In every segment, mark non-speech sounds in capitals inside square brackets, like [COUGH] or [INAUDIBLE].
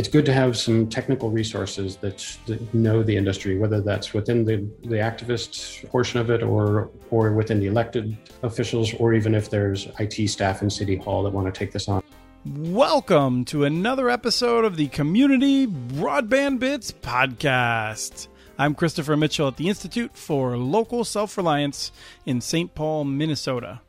it's good to have some technical resources that, that, know the industry, whether that's within the, the activist portion of it or or within the elected officials, or even if there's IT staff in City Hall that want to take this on. Welcome to another episode of the Community Broadband Bits podcast. I'm Christopher Mitchell at the Institute for Local Self Reliance in St. Paul, Minnesota.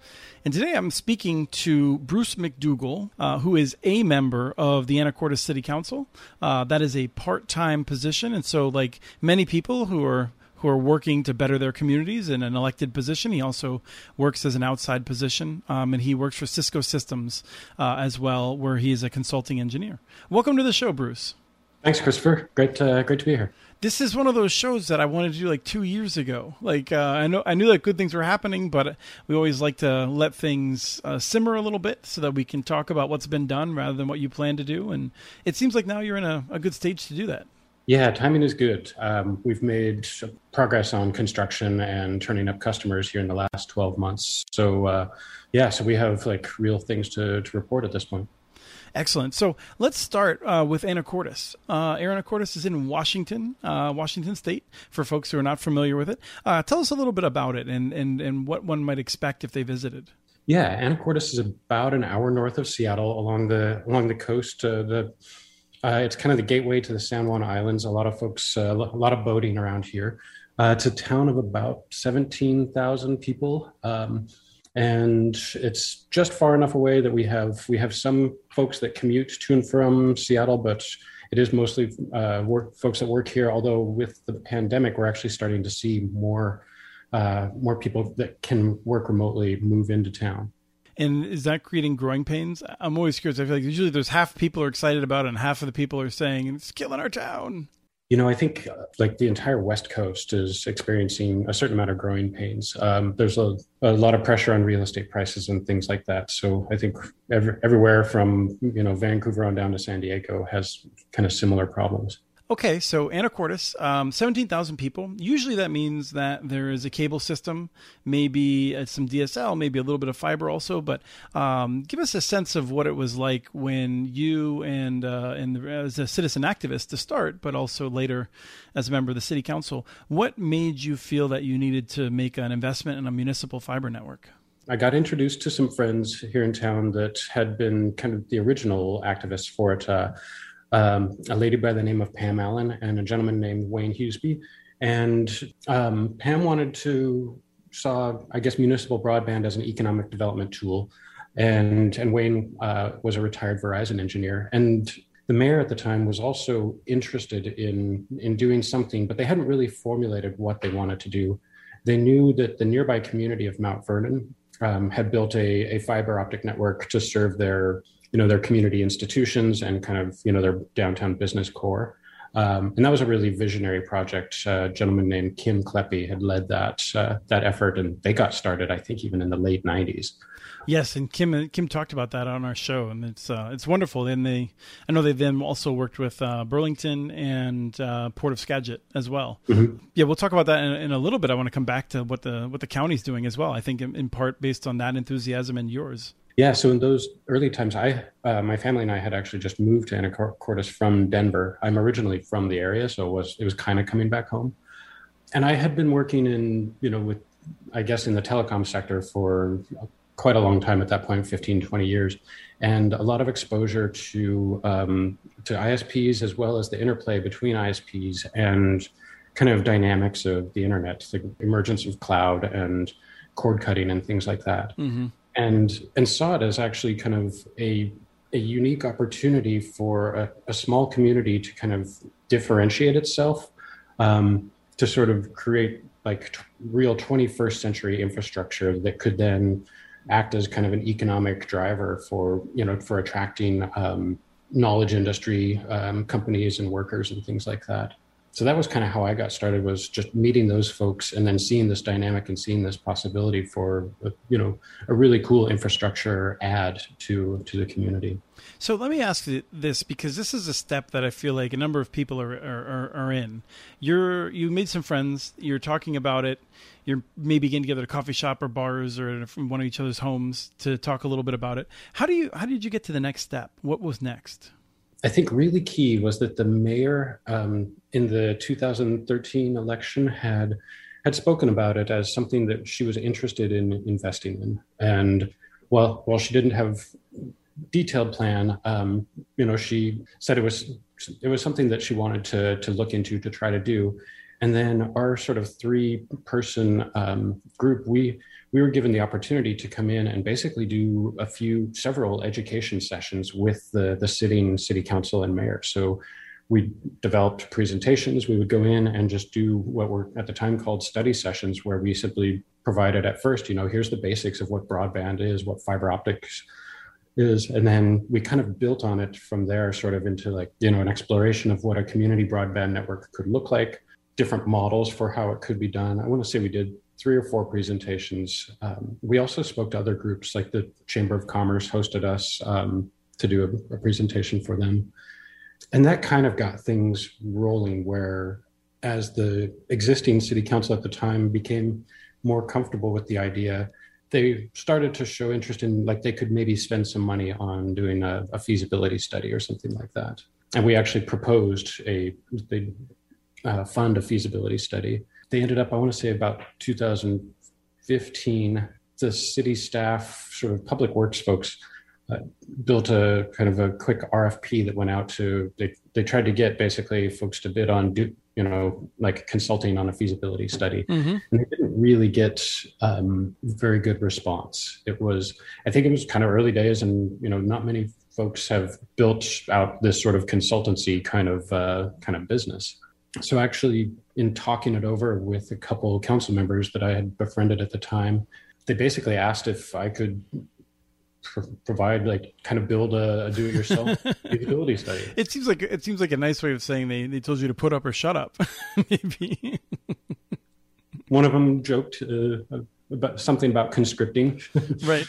And today I'm speaking to Bruce McDougall, uh, who is a member of the Anacortes City Council. Uh, that is a part time position. And so, like many people who are who are working to better their communities in an elected position. He also works as an outside position, um, and he works for Cisco Systems uh, as well, where he is a consulting engineer. Welcome to the show, Bruce. Thanks, Christopher. Great, uh, great to be here this is one of those shows that I wanted to do like two years ago. Like uh, I know I knew that good things were happening, but we always like to let things uh, simmer a little bit so that we can talk about what's been done rather than what you plan to do. And it seems like now you're in a, a good stage to do that. Yeah, timing is good. Um, we've made progress on construction and turning up customers here in the last 12 months. So, uh, yeah, so we have like real things to, to report at this point. Excellent. So let's start uh, with Anacortes. Uh, Anacortes is in Washington, uh, Washington State, for folks who are not familiar with it. Uh, tell us a little bit about it and, and, and what one might expect if they visited. Yeah, Anacortes is about an hour north of Seattle along the along the coast. Uh, the uh, it's kind of the gateway to the San Juan Islands. A lot of folks, uh, a lot of boating around here. It's a town of about 17,000 people. Um, and it's just far enough away that we have we have some folks that commute to and from Seattle, but it is mostly uh, work folks that work here. Although with the pandemic, we're actually starting to see more uh, more people that can work remotely move into town. And is that creating growing pains? I'm always curious. I feel like usually there's half people are excited about it, and half of the people are saying it's killing our town. You know, I think uh, like the entire West Coast is experiencing a certain amount of growing pains. Um, there's a, a, lot of pressure on real estate prices and things like that. So I think every, everywhere from you know Vancouver on down to San Diego has kind of similar problems. Okay, so Anacortes, um, 17,000 people. Usually that means that there is a cable system, maybe uh, some DSL, maybe a little bit of fiber also. But um, give us a sense of what it was like when you and, uh, and as a citizen activist to start, but also later as a member of the city council, what made you feel that you needed to make an investment in a municipal fiber network? I got introduced to some friends here in town that had been kind of the original activists for it. Uh, um, a lady by the name of Pam Allen and a gentleman named Wayne Hughesby. And um, Pam wanted to saw, I guess, municipal broadband as an economic development tool, and and Wayne uh, was a retired Verizon engineer, and the mayor at the time was also interested in in doing something, but they hadn't really formulated what they wanted to do. They knew that the nearby community of Mount Vernon um, had built a, a fiber optic network to serve their you know their community institutions and kind of you know their downtown business core. Um, and that was a really visionary project. Uh, a gentleman named Kim Kleppe had led that uh, that effort, and they got started, I think, even in the late '90s. Yes, and Kim Kim talked about that on our show, and it's uh, it's wonderful. And they, I know they then also worked with uh, Burlington and uh, Port of Skagit as well. Mm-hmm. Yeah, we'll talk about that in, in, a little bit. I want to come back to what the what the county's doing as well. I think in, in part based on that enthusiasm and yours. Yeah, so in those early times, I, uh, my family and I had actually just moved to Anacortes from Denver. I'm originally from the area, so it was it was kind of coming back home. And I had been working in, you know, with, I guess, in the telecom sector for quite a long time at that point, 15, 20 years, and a lot of exposure to um, to ISPs as well as the interplay between ISPs and kind of dynamics of the internet, the emergence of cloud and cord cutting and things like that. Mm-hmm and and saw it as actually kind of a a unique opportunity for a, a small community to kind of differentiate itself um, to sort of create like t- real 21st century infrastructure that could then act as kind of an economic driver for you know for attracting um, knowledge industry um, companies and workers and things like that so that was kind of how I got started was just meeting those folks and then seeing this dynamic and seeing this possibility for you know a really cool infrastructure add to to the community. So let me ask this because this is a step that I feel like a number of people are are, are in. You're you made some friends. You're talking about it. You're maybe getting together at a coffee shop or bars or from one of each other's homes to talk a little bit about it. How do you how did you get to the next step? What was next? I think really key was that the mayor um, in the 2013 election had had spoken about it as something that she was interested in investing in. And while while she didn't have detailed plan, um, you know, she said it was it was something that she wanted to to look into to try to do. And then our sort of three person um, group, we we were given the opportunity to come in and basically do a few several education sessions with the the sitting city council and mayor. So we developed presentations. We would go in and just do what were at the time called study sessions, where we simply provided at first, you know, here's the basics of what broadband is, what fiber optics is and then we kind of built on it from there sort of into like you know an exploration of what a community broadband network could look like different models for how it could be done i want to say we did three or four presentations um, we also spoke to other groups like the chamber of commerce hosted us um, to do a, a presentation for them and that kind of got things rolling where as the existing city council at the time became more comfortable with the idea they started to show interest in like they could maybe spend some money on doing a, a feasibility study or something like that. And we actually proposed a they uh, fund a feasibility study. They ended up, I want to say, about 2015. The city staff, sort of public works folks, uh, built a kind of a quick RFP that went out to they they tried to get basically folks to bid on do, you know like consulting on a feasibility study mm-hmm. and they didn't really get um, very good response it was i think it was kind of early days and you know not many folks have built out this sort of consultancy kind of uh, kind of business so actually in talking it over with a couple council members that i had befriended at the time they basically asked if i could provide like kind of build a, a do-it-yourself [LAUGHS] feasibility study. It seems like it seems like a nice way of saying they, they told you to put up or shut up. [LAUGHS] Maybe one of them joked uh, about something about conscripting. [LAUGHS] right.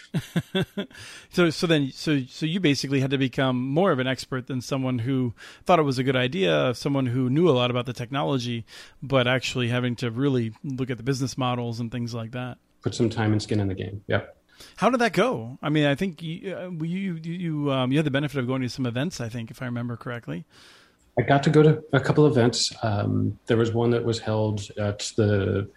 [LAUGHS] so so then so so you basically had to become more of an expert than someone who thought it was a good idea, someone who knew a lot about the technology, but actually having to really look at the business models and things like that. Put some time and skin in the game. Yep. How did that go? I mean, I think you uh, you you um, you had the benefit of going to some events. I think, if I remember correctly. I got to go to a couple events. Um, there was one that was held at the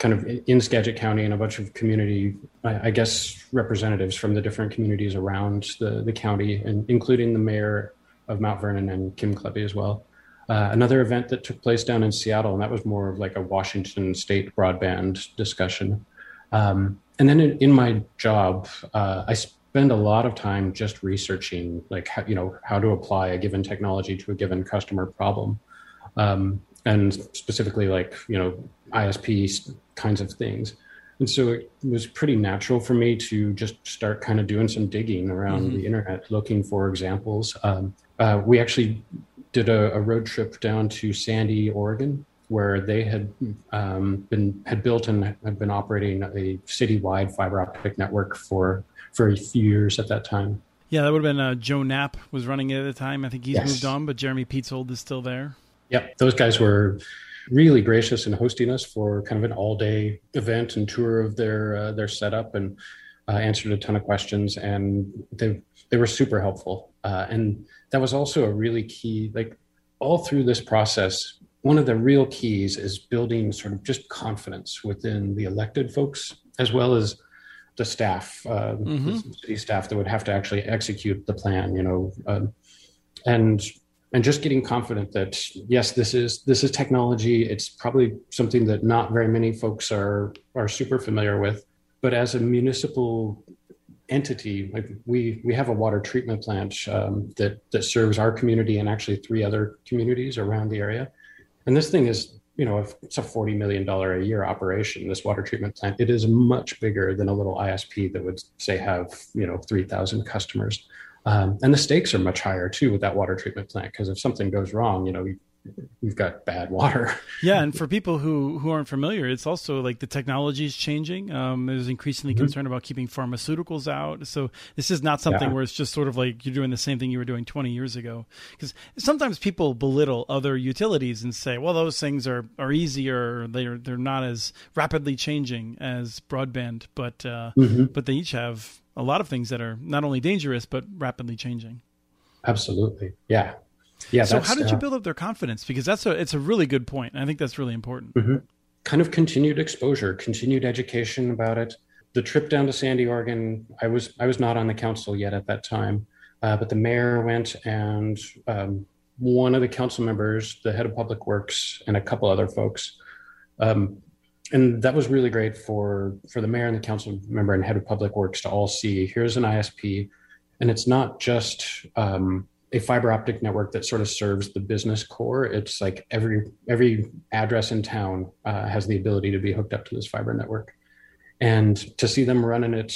kind of in Skagit County, and a bunch of community, I, I guess, representatives from the different communities around the the county, and including the mayor of Mount Vernon and Kim Kleppe as well. Uh, another event that took place down in Seattle, and that was more of like a Washington State broadband discussion. Um, and then in, in my job, uh, I spend a lot of time just researching, like how, you know how to apply a given technology to a given customer problem, um, and specifically like you know ISP kinds of things. And so it was pretty natural for me to just start kind of doing some digging around mm-hmm. the internet, looking for examples. Um, uh, we actually did a, a, road trip down to Sandy, Oregon, where they had um, been had built and had been operating a citywide fiber optic network for for a few years at that time. Yeah, that would have been uh, Joe Knapp was running it at the time. I think he's yes. moved on, but Jeremy Peetzold is still there. Yep, those guys were really gracious in hosting us for kind of an all day event and tour of their uh, their setup and uh, answered a ton of questions and they they were super helpful uh, and that was also a really key like all through this process one of the real keys is building sort of just confidence within the elected folks as well as the staff, uh, mm-hmm. the city staff that would have to actually execute the plan. You know, um, and and just getting confident that yes, this is this is technology. It's probably something that not very many folks are are super familiar with, but as a municipal entity like we we have a water treatment plant um, that that serves our community and actually three other communities around the area and this thing is, you know, it's a $40 million a year operation, this water treatment plant. It is much bigger than a little ISP that would, say, have, you know, 3,000 customers. Um, and the stakes are much higher too with that water treatment plant because if something goes wrong, you know, we've got bad [LAUGHS] water. yeah, and for people who who aren't familiar, it's also like the technology is changing. Um, there's increasingly mm-hmm. concern about keeping pharmaceuticals out. So this is not something yeah. where it's just sort of like you're doing the same thing you were doing 20 years ago. Because sometimes people belittle other utilities and say, well, those things are are easier. They're they're not as rapidly changing as broadband, but uh, mm-hmm. but they each have a lot of things that are not only dangerous but rapidly changing. Absolutely. Yeah. Yeah. So how did uh, you build up their confidence? Because that's a it's a really good point. I think that's really important. Mm-hmm. Kind of continued exposure, continued education about it. The trip down to Sandy, Oregon, I was I was not on the council yet at that time, uh, but the mayor went and um, one of the council members, the head of public works, and a couple other folks. Um, and that was really great for for the mayor and the council member and head of public works to all see. Here's an ISP, and it's not just um, a fiber optic network that sort of serves the business core. It's like every every address in town uh, has the ability to be hooked up to this fiber network, and to see them running it,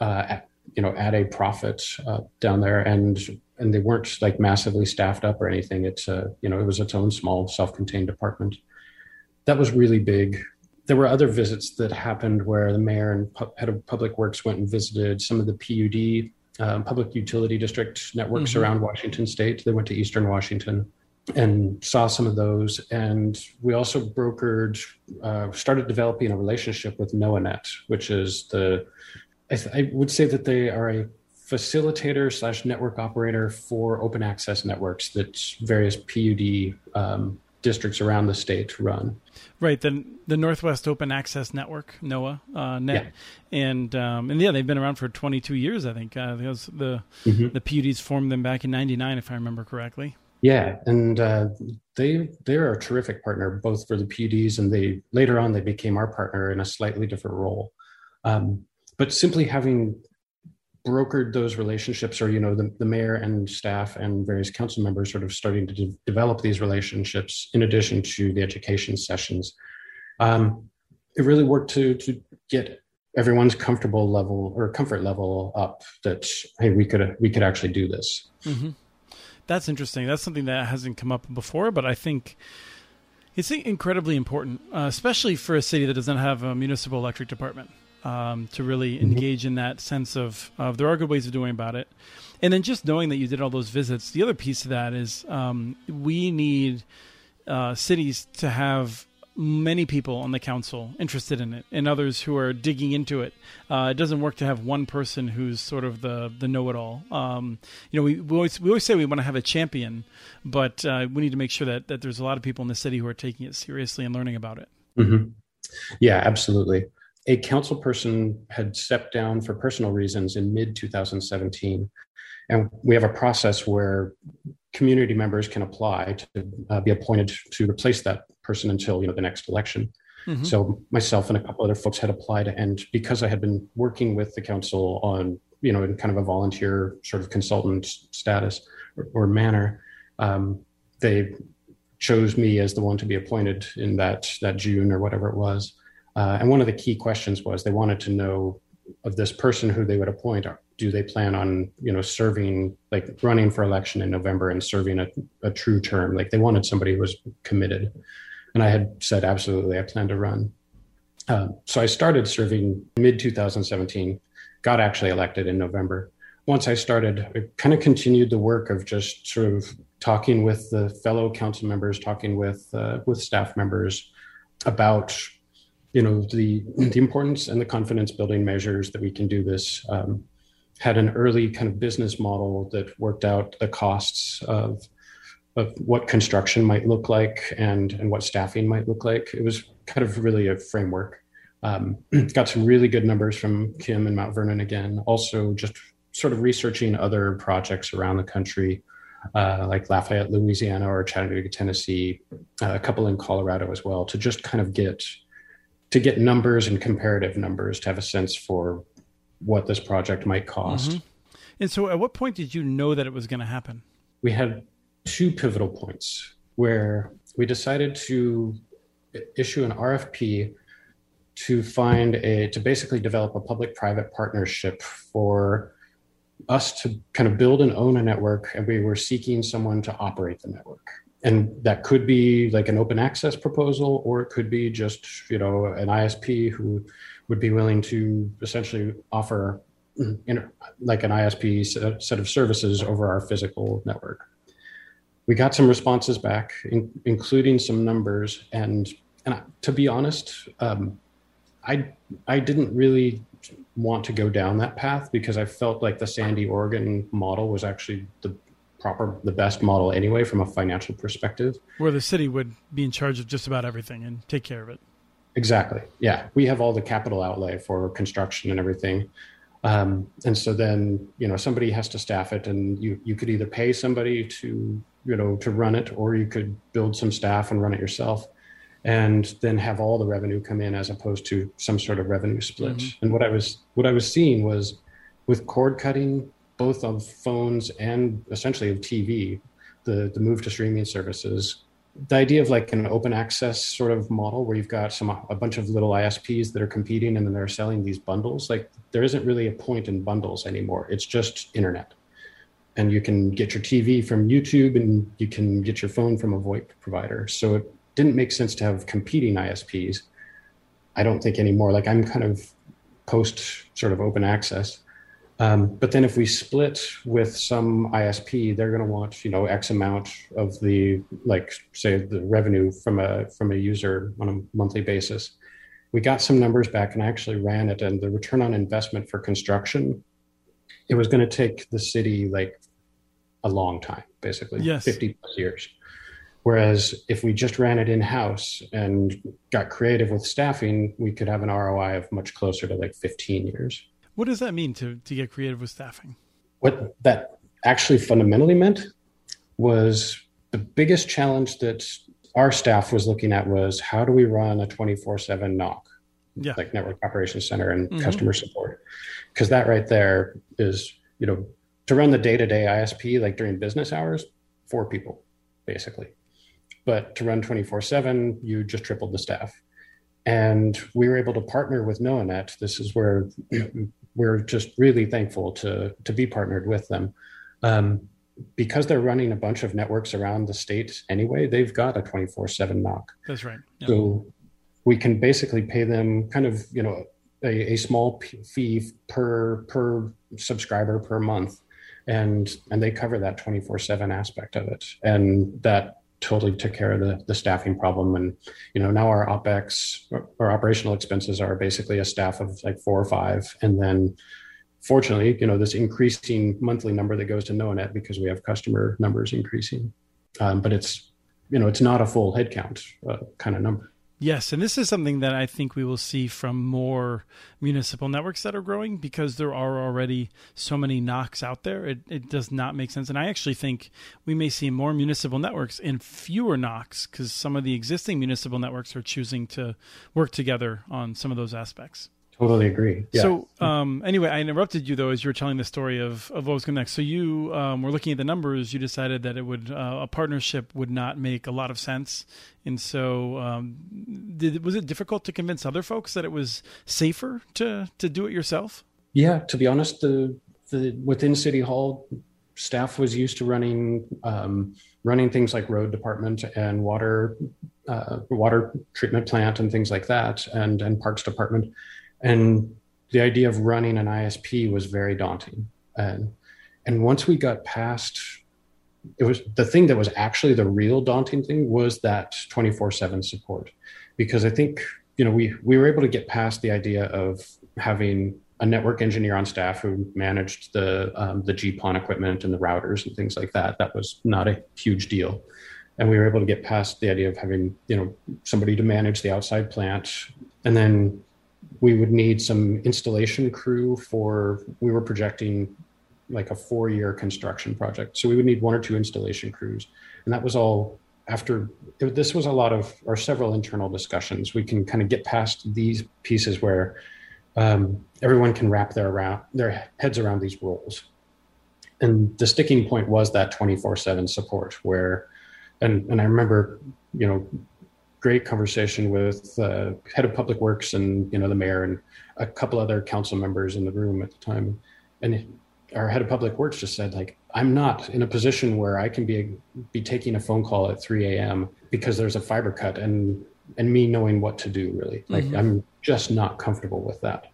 uh, at, you know, at a profit uh, down there, and and they weren't like massively staffed up or anything. It's uh, you know, it was its own small self-contained department. That was really big. There were other visits that happened where the mayor and pu- head of public works went and visited some of the PUD um, public utility district networks mm-hmm. around Washington state. They went to Eastern Washington and saw some of those. And we also brokered, uh, started developing a relationship with NoaNet, which is the, I, th- I would say that they are a facilitator slash network operator for open access networks that various PUD um, districts around the state run. Right, the the Northwest Open Access Network, NOAA uh, net, yeah. and um, and yeah, they've been around for 22 years, I think. Uh, the mm-hmm. the PUDs formed them back in '99, if I remember correctly. Yeah, and uh, they they're a terrific partner both for the PUDs, and they later on they became our partner in a slightly different role. Um, but simply having brokered those relationships, or you know, the, the mayor and staff and various council members sort of starting to de- develop these relationships in addition to the education sessions. Um, it really worked to to get everyone's comfortable level or comfort level up that hey we could we could actually do this. Mm-hmm. That's interesting. That's something that hasn't come up before, but I think it's incredibly important, uh, especially for a city that doesn't have a municipal electric department um, to really engage in that sense of, of there are good ways of doing about it. And then just knowing that you did all those visits, the other piece of that is um, we need uh, cities to have many people on the council interested in it and others who are digging into it. Uh, it doesn't work to have one person who's sort of the the know it all. Um, you know, we, we always we always say we want to have a champion, but uh, we need to make sure that that there's a lot of people in the city who are taking it seriously and learning about it. Mm-hmm. Yeah, absolutely a council person had stepped down for personal reasons in mid 2017. And we have a process where community members can apply to uh, be appointed to replace that person until you know the next election. Mm-hmm. So myself and a couple other folks had applied, and because I had been working with the council on you know in kind of a volunteer sort of consultant status or, or manner, um, they chose me as the one to be appointed in that that June or whatever it was. Uh, and one of the key questions was they wanted to know of this person who they would appoint do they plan on you know serving like running for election in november and serving a, a true term? Like they wanted somebody who was committed. And i had said absolutely i plan to run. Um, so i started serving mid 2017 got actually elected in november. Once i started i kind of continued the work of just sort of talking with the fellow council members talking with uh, with staff members about you know the the importance and the confidence building measures that we can do this um, had an early kind of business model that worked out the costs of of what construction might look like and and what staffing might look like. It was kind of really a framework. Um, [CLEARS THROAT] got some really good numbers from kim and mount vernon again. Also just sort of researching other projects around the country uh, like lafayette louisiana or chattanooga tennessee uh, a couple in colorado as well to just kind of get to get numbers and comparative numbers to have a sense for what this project might cost. Mm-hmm. And so, at what point did you know that it was going to happen? We had two pivotal points where we decided to issue an RFP to find a to basically develop a public private partnership for us to kind of build and own a network and we were seeking someone to operate the network and that could be like an open access proposal or it could be just you know an isp who would be willing to essentially offer like an isp set of services over our physical network. We got some responses back in, including some numbers. And and to be honest um, i i didn't really want to go down that path because i felt like the sandy oregon model was actually the proper the best model anyway from a financial perspective. Where the city would be in charge of just about everything and take care of it. Exactly. Yeah. We have all the capital outlay for construction and everything. Um, and so then you know somebody has to staff it and you you could either pay somebody to you know to run it or you could build some staff and run it yourself and then have all the revenue come in as opposed to some sort of revenue split. Mm-hmm. and what i was what i was seeing was with cord cutting both of phones and essentially of TV, the, the move to streaming services. The idea of like an open access sort of model where you've got some a bunch of little ISPs that are competing and then they're selling these bundles. Like there isn't really a point in bundles anymore. It's just internet. And you can get your TV from YouTube and you can get your phone from a VoIP provider. So it didn't make sense to have competing ISPs. I don't think anymore. Like I'm kind of post sort of open access um, but then if we split with some ISP, they're going to want you know X amount of the like say the revenue from a from a user on a monthly basis. We got some numbers back and I actually ran it, and the return on investment for construction, it was going to take the city like a long time, basically yes. fifty plus years. Whereas if we just ran it in house and got creative with staffing, we could have an ROI of much closer to like 15 years. What does that mean to, to get creative with staffing? What that actually fundamentally meant was the biggest challenge that our staff was looking at was how do we run a 24 7 NOC, yeah. like network operations center and mm-hmm. customer support? Because that right there is, you know, to run the day to day ISP, like during business hours, four people basically. But to run 24 7, you just tripled the staff. And we were able to partner with NoaNet. This is where we're just really thankful to to be partnered with them. Um, because they're running a bunch of networks around the state anyway, they've got a 24 7 NOC. That's right. Yep. So we can basically pay them kind of, you know, a, a small fee per per subscriber per month. And and they cover that 24 7 aspect of it. And that totally took care of the, the staffing problem. And, you know, now our OPEX our operational expenses are basically a staff of like four or five. And then fortunately, you know, this increasing monthly number that goes to NoaNet because we have customer numbers increasing. Um, but it's, you know, it's not a full headcount uh, kind of number. Yes, and this is something that I think we will see from more municipal networks that are growing because there are already so many NOCs out there. It, it does not make sense. And I actually think we may see more municipal networks and fewer NOCs because some of the existing municipal networks are choosing to work together on some of those aspects. Totally agree. Yeah. So, um, anyway, I interrupted you though as you were telling the story of, of what was going next. So you um, were looking at the numbers. You decided that it would uh, a partnership would not make a lot of sense, and so um, did, was it difficult to convince other folks that it was safer to to do it yourself? Yeah, to be honest, the the within City Hall staff was used to running um, running things like road department and water uh, water treatment plant and things like that, and and parks department and the idea of running an ISP was very daunting. And and once we got past it was the thing that was actually the real daunting thing was that 24/7 support because I think you know we we were able to get past the idea of having a network engineer on staff who managed the um, the GPON equipment and the routers and things like that. That was not a huge deal, and we were able to get past the idea of having you know somebody to manage the outside plant, and then we would need some installation crew for we were projecting like a four year construction project. So we would need one or two installation crews. And that was all after this was a lot of or several internal discussions. We can kind of get past these pieces where um, everyone can wrap their around their heads around these roles and the sticking point was that 24 7 support where and and i remember you know great conversation with uh, head of public works and you know the mayor and a couple other council members in the room at the time. And our head of public works just said like i'm not in a position where i can be be taking a phone call at 3 a.m because there's a fiber cut and and me knowing what to do really. Like mm-hmm. i'm just not comfortable with that.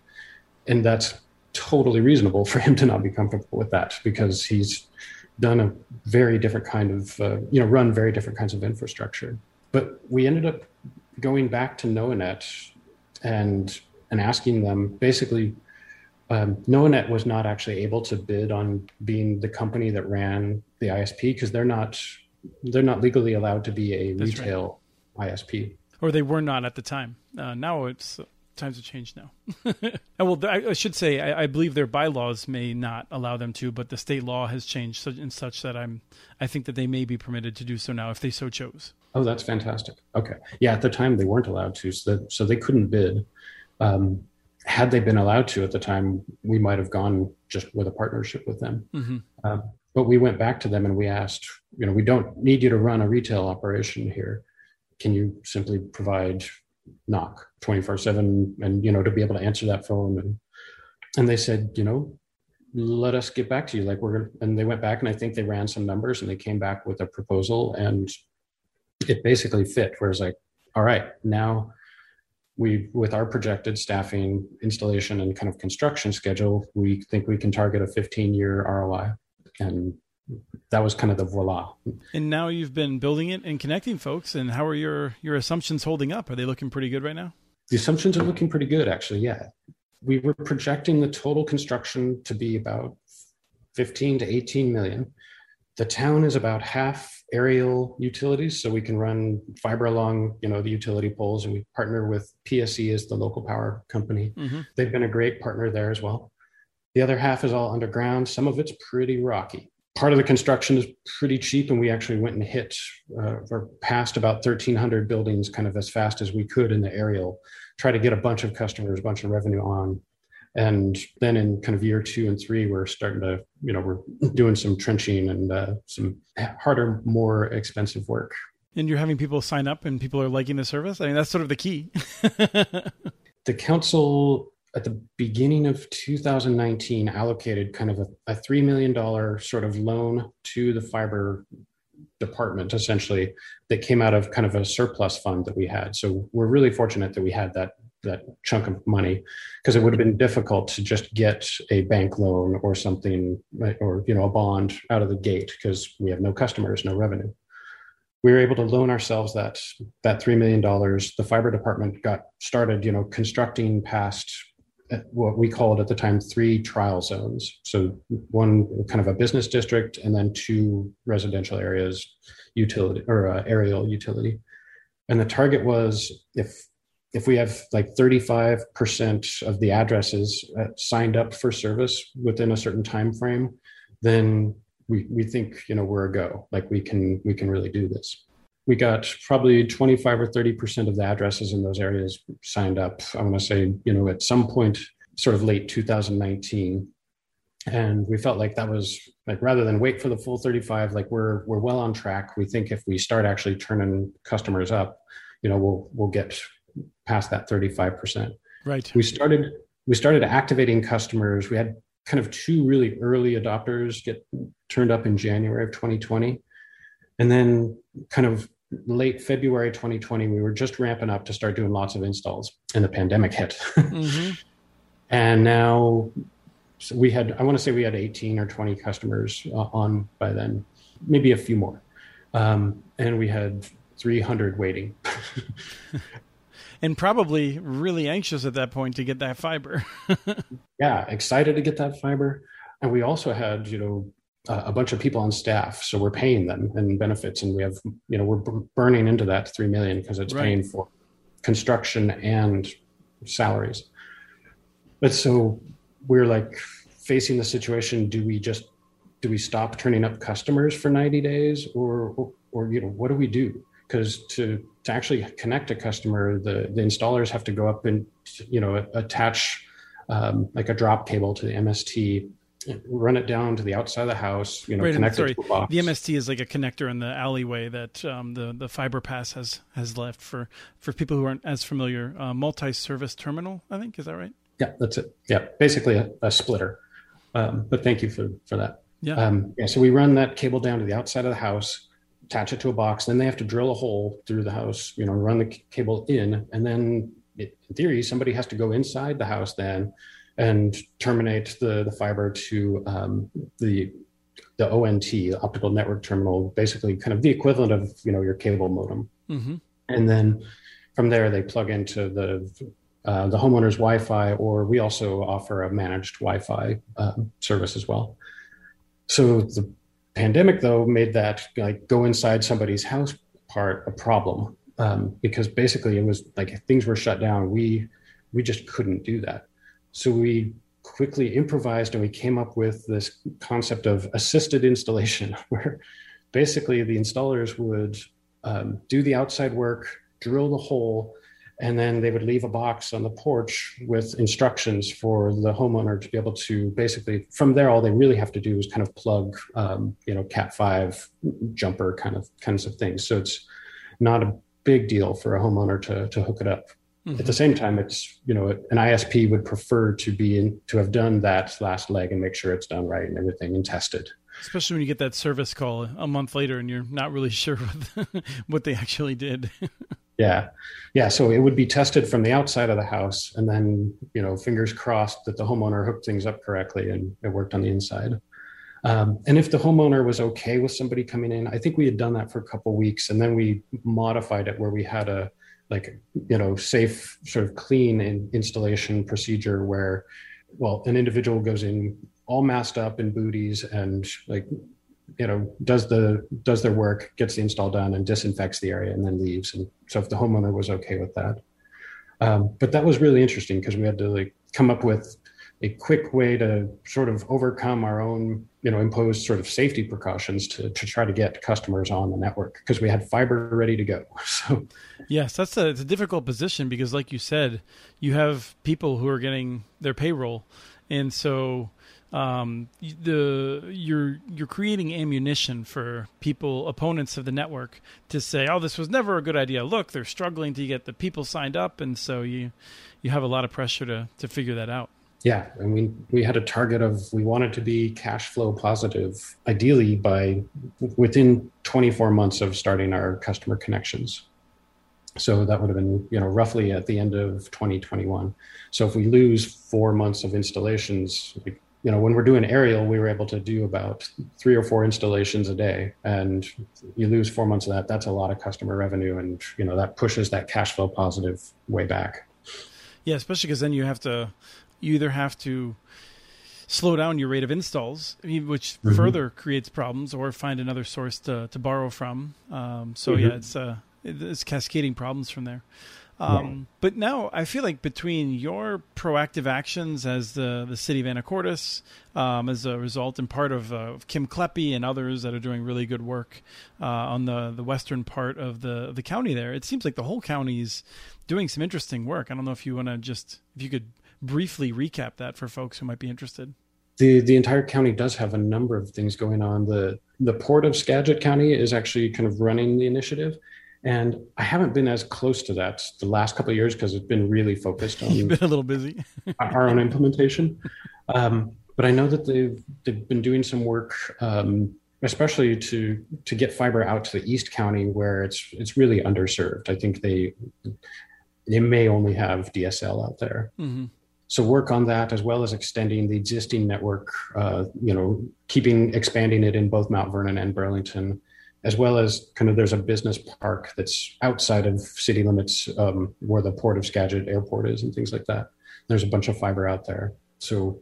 And that's totally reasonable for him to not be comfortable with that because he's done a very different kind of uh, you know run very different kinds of infrastructure but we ended up going back to NoaNet and and asking them basically um, NoaNet was not actually able to bid on being the company that ran the ISP because they're not they're not legally allowed to be a That's retail right. ISP. Or they were not at the time. Uh, now it's times have changed now. [LAUGHS] well, I, should say I, I, believe their bylaws may not allow them to, but the state law has changed such and such that I'm I think that they may be permitted to do so now if they so chose. Oh, that's fantastic. Okay, yeah, at the time they weren't allowed to, so that, so they couldn't bid. Um, had they been allowed to at the time, we might have gone just with a partnership with them. Mm-hmm. Um, but we went back to them and we asked, you know, we don't need you to run a retail operation here. Can you simply provide NOC 24 7 and, you know, to be able to answer that phone? And, and they said, you know, let us get back to you. Like we're going to, and they went back and I think they ran some numbers and they came back with a proposal and it basically fit. Whereas like, all right, now we with our projected staffing installation and kind of construction schedule we think we can target a 15 year roi and that was kind of the voila. And now you've been building it and connecting folks and how are your your assumptions holding up? Are they looking pretty good right now? The assumptions are looking pretty good actually yeah. We were projecting the total construction to be about 15 to 18 million the town is about half aerial utilities so we can run fiber along you know the utility poles and we partner with pse as the local power company. Mm-hmm. they've been a great partner there as well. The other half is all underground. Some of it's pretty rocky. Part of the construction is pretty cheap and we actually went and hit uh, or passed about 1300 buildings kind of as fast as we could in the aerial try to get a bunch of customers a bunch of revenue on and then in kind of year two and three we're starting to you know we're doing some trenching and uh, some harder more expensive work. And you're having people sign up and people are liking the service? I mean that's sort of the key. [LAUGHS] The council at the beginning of 2019 allocated kind of a, a $3 million sort of loan to the fiber department essentially that came out of kind of a surplus fund that we had. So we're really fortunate that we had that that chunk of money because it would have been difficult to just get a bank loan or something or you know a bond out of the gate because we have no customers no revenue. We were able to loan ourselves that that $3 million the fiber department got started you know constructing past uh, what we called at the time three trial zones. So one kind of a business district and then two residential areas utility or uh, aerial utility. And the target was if if we have like 35% of the addresses uh, signed up for service within a certain time frame then we, we think you know we're a go. Like we can we can really do this. We got probably 25 or 30% of the addresses in those areas signed up i want to say you know at some point sort of late 2019 and we felt like that was like rather than wait for the full 35 like we're we're well on track. We think if we start actually turning customers up you know we'll we'll get past that 35%. Right. We started we started activating customers. We had kind of two really early adopters get turned up in January of 2020. And then kind of late February 2020, we were just ramping up to start doing lots of installs and the pandemic hit. Mm-hmm. [LAUGHS] and now so we had, I want to say we had 18 or 20 customers uh, on by then, maybe a few more. Um, and we had 300 waiting. [LAUGHS] and probably really anxious at that point to get that fiber. [LAUGHS] yeah, excited to get that fiber. And we also had, you know, a bunch of people on staff, so we're paying them and benefits, and we have, you know, we're burning into that three million because it's right. paying for construction and salaries. But so we're like facing the situation: do we just do we stop turning up customers for 90 days, or or, or you know, what do we do? Because to to actually connect a customer, the, the installers have to go up and you know attach um, like a drop cable to the MST, run it down to the outside of the house. You know, right, connect sorry, it to a box. The MST is like a connector in the alleyway that um, the the fiber pass has has left for for people who aren't as familiar. Uh, multi-service terminal, I think, is that right? Yeah, that's it. Yeah, basically a, a splitter. Um, but thank you for for that. Yeah. Um, yeah. So we run that cable down to the outside of the house attach it to a box. Then they have to drill a hole through the house, you know, run the cable in, and then it, in theory, somebody has to go inside the house then and terminate the the fiber to um, the the ONT, optical network terminal, basically kind of the equivalent of you know your cable modem. Mm-hmm. And then from there, they plug into the uh, the homeowner's Wi-Fi, or we also offer a managed Wi-Fi um, service as well. So the pandemic, though, made that like go inside somebody's house part a problem um, because basically it was like things were shut down. We we just couldn't do that. So we quickly improvised and we came up with this concept of assisted installation, [LAUGHS] where basically the installers would um, do the outside work, drill the hole, and then they would leave a box on the porch with instructions for the homeowner to be able to basically from there all they really have to do is kind of plug um, you know cat 5 jumper kind of kinds of things. So it's not a big deal for a homeowner to, to hook it up. Mm-hmm. at the same time it's you know an isp would prefer to be in to have done that last leg and make sure it's done right and everything and tested. Especially when you get that service call a month later and you're not really [LAUGHS] sure what, what they actually did [LAUGHS] Yeah. Yeah. So it would be tested from the outside of the house and then, you know, fingers crossed that the homeowner hooked things up correctly and it worked on the inside. Um, and if the homeowner was okay with somebody coming in, I think we had done that for a couple weeks and then we modified it where we had a, like, you know, safe sort of clean in installation procedure where, well, an individual goes in all masked up in booties and like you know does the does their work gets the install done and disinfects the area and then leaves. And so if the homeowner was okay with that. Um, but that was really interesting because we had to like come up with a quick way to sort of overcome our own you know imposed sort of safety precautions to, to try to get customers on the network because we had fiber ready to go. [LAUGHS] So yes that's a, it's a difficult position because like you said you have people who are getting their payroll. And so um, the you're you're creating ammunition for people opponents of the network to say, "Oh, this was never a good idea." Look, they're struggling to get the people signed up, and so you you have a lot of pressure to to figure that out. Yeah, and we we had a target of we wanted to be cash flow positive, ideally by within 24 months of starting our customer connections. So that would have been you know roughly at the end of 2021. So if we lose four months of installations, like you know, when we're doing aerial, we were able to do about three or four installations a day, and you lose four months of that. That's a lot of customer revenue, and you know that pushes that cash flow positive way back. Yeah, especially because then you have to, you either have to slow down your rate of installs, which mm-hmm. further creates problems, or find another source to to borrow from. Um, so mm-hmm. yeah, it's uh, it's cascading problems from there. Um, But now I feel like between your proactive actions as the, the city of Anacortes, um, as a result and part of, uh, of, Kim Kleppe and others that are doing really good work uh, on the, the western part of the, the county there, it seems like the whole county is doing some interesting work. I don't know if you want to just, if you could briefly recap that for folks who might be interested. The, the entire county does have a number of things going on. The, the port of Skagit County is actually kind of running the initiative and I haven't been as close to that the last couple of years because it's been really focused on. [LAUGHS] You've been a little busy. our own implementation, um, but I know that they've they've been doing some work, um, especially to to get fiber out to the East County where it's it's really underserved. I think they they may only have DSL out there. Mm-hmm. So work on that as well as extending the existing network. Uh, you know, keeping expanding it in both Mount Vernon and Burlington as well as kind of there's a business park that's outside of city limits um, where the port of Skagit airport is and things like that. There's a bunch of fiber out there. So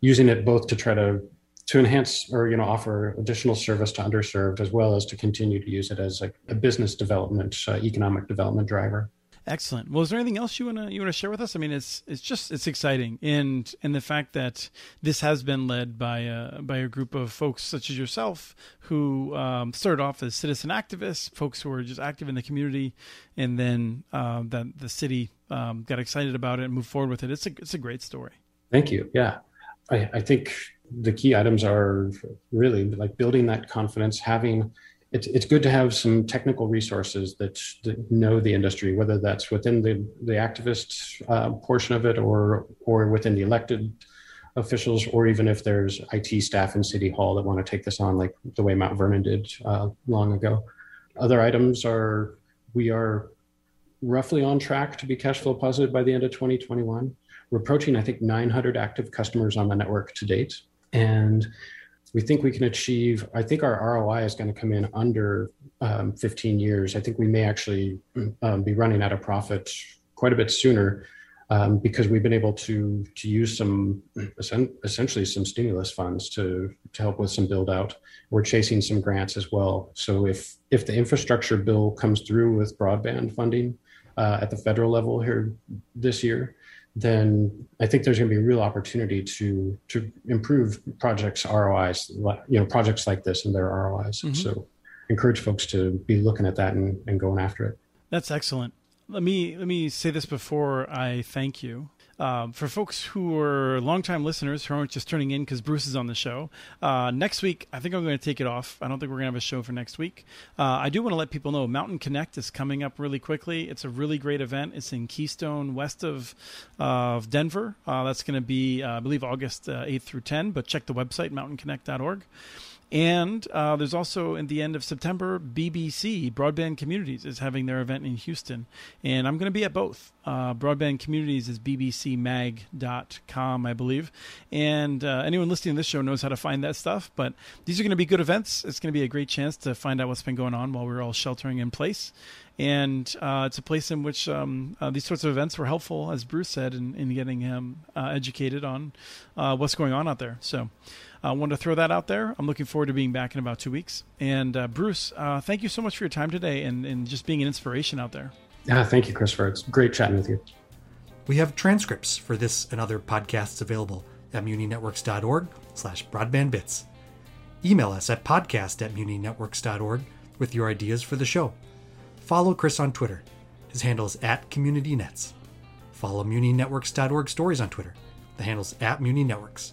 using it both to try to to enhance or you know offer additional service to underserved as well as to continue to use it as like a business development uh, economic development driver Excellent. Well, is there anything else you wanna you wanna share with us? I mean, it's it's just it's exciting, and and the fact that this has been led by a by a group of folks such as yourself who um, started off as citizen activists, folks who are just active in the community, and then uh, that the city um, got excited about it and moved forward with it. It's a it's a great story. Thank you. Yeah, I, I think the key items are really like building that confidence, having it's it's good to have some technical resources that, that know the industry, whether that's within the the activist uh, portion of it or or within the elected officials, or even if there's IT staff in City Hall that want to take this on, like the way Mount Vernon did uh, long ago. Other items are we are roughly on track to be cash flow positive by the end of 2021. We're approaching, I think, 900 active customers on the network to date, and we think we can achieve i think our roi is going to come in under um, 15 years i think we may actually um, be running at a profit quite a bit sooner um, because we've been able to to use some essentially some stimulus funds to to help with some build out. We're chasing some grants as well. So if if the infrastructure bill comes through with broadband funding uh, at the federal level here this year, then I think there's going to be a real opportunity to to improve projects ROIs, you know, projects like this and their ROIs. Mm-hmm. So encourage folks to be looking at that and, and going after it. That's excellent let me let me say this before I thank you. Um, for folks who are longtime listeners who aren't just turning in because Bruce is on the show, uh, next week I think I'm going to take it off. I don't think we're going to have a show for next week. Uh, I do want to let people know Mountain Connect is coming up really quickly. It's a really great event. It's in Keystone, west of of Denver. Uh, that's going to be, uh, I believe, August 8th uh, through 10. But check the website mountainconnect.org. And uh, there's also in the end of September, BBC Broadband Communities is having their event in Houston, and I'm going to be at both. Uh, Broadband Communities is bbcmag.com, I believe, and uh, anyone listening to this show knows how to find that stuff. But these are going to be good events. It's going to be a great chance to find out what's been going on while we're all sheltering in place, and uh, it's a place in which um, uh, these sorts of events were helpful, as Bruce said, in, in getting him uh, educated on what's going on out there. So. I uh, wanted to throw that out there. I'm looking forward to being back in about two weeks. And uh, Bruce, uh, thank you so much for your time today and, and just being an inspiration out there. Yeah, thank you, Christopher. It's great chatting with you. We have transcripts for this and other podcasts available at muninetworks.org slash broadbandbits. Email us at podcast at muninetworks.org with your ideas for the show. Follow Chris on Twitter. His handle is at CommunityNets. Follow muninetworks.org stories on Twitter. The handle's at muninetworks.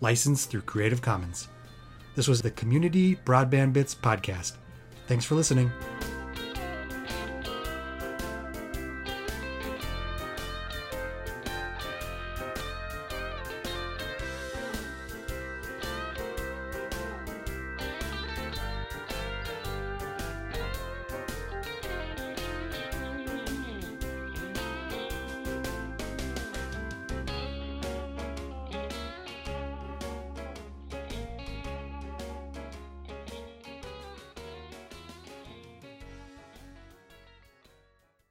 licensed through Creative Commons. This was the Community Broadband Bits podcast. Thanks for listening.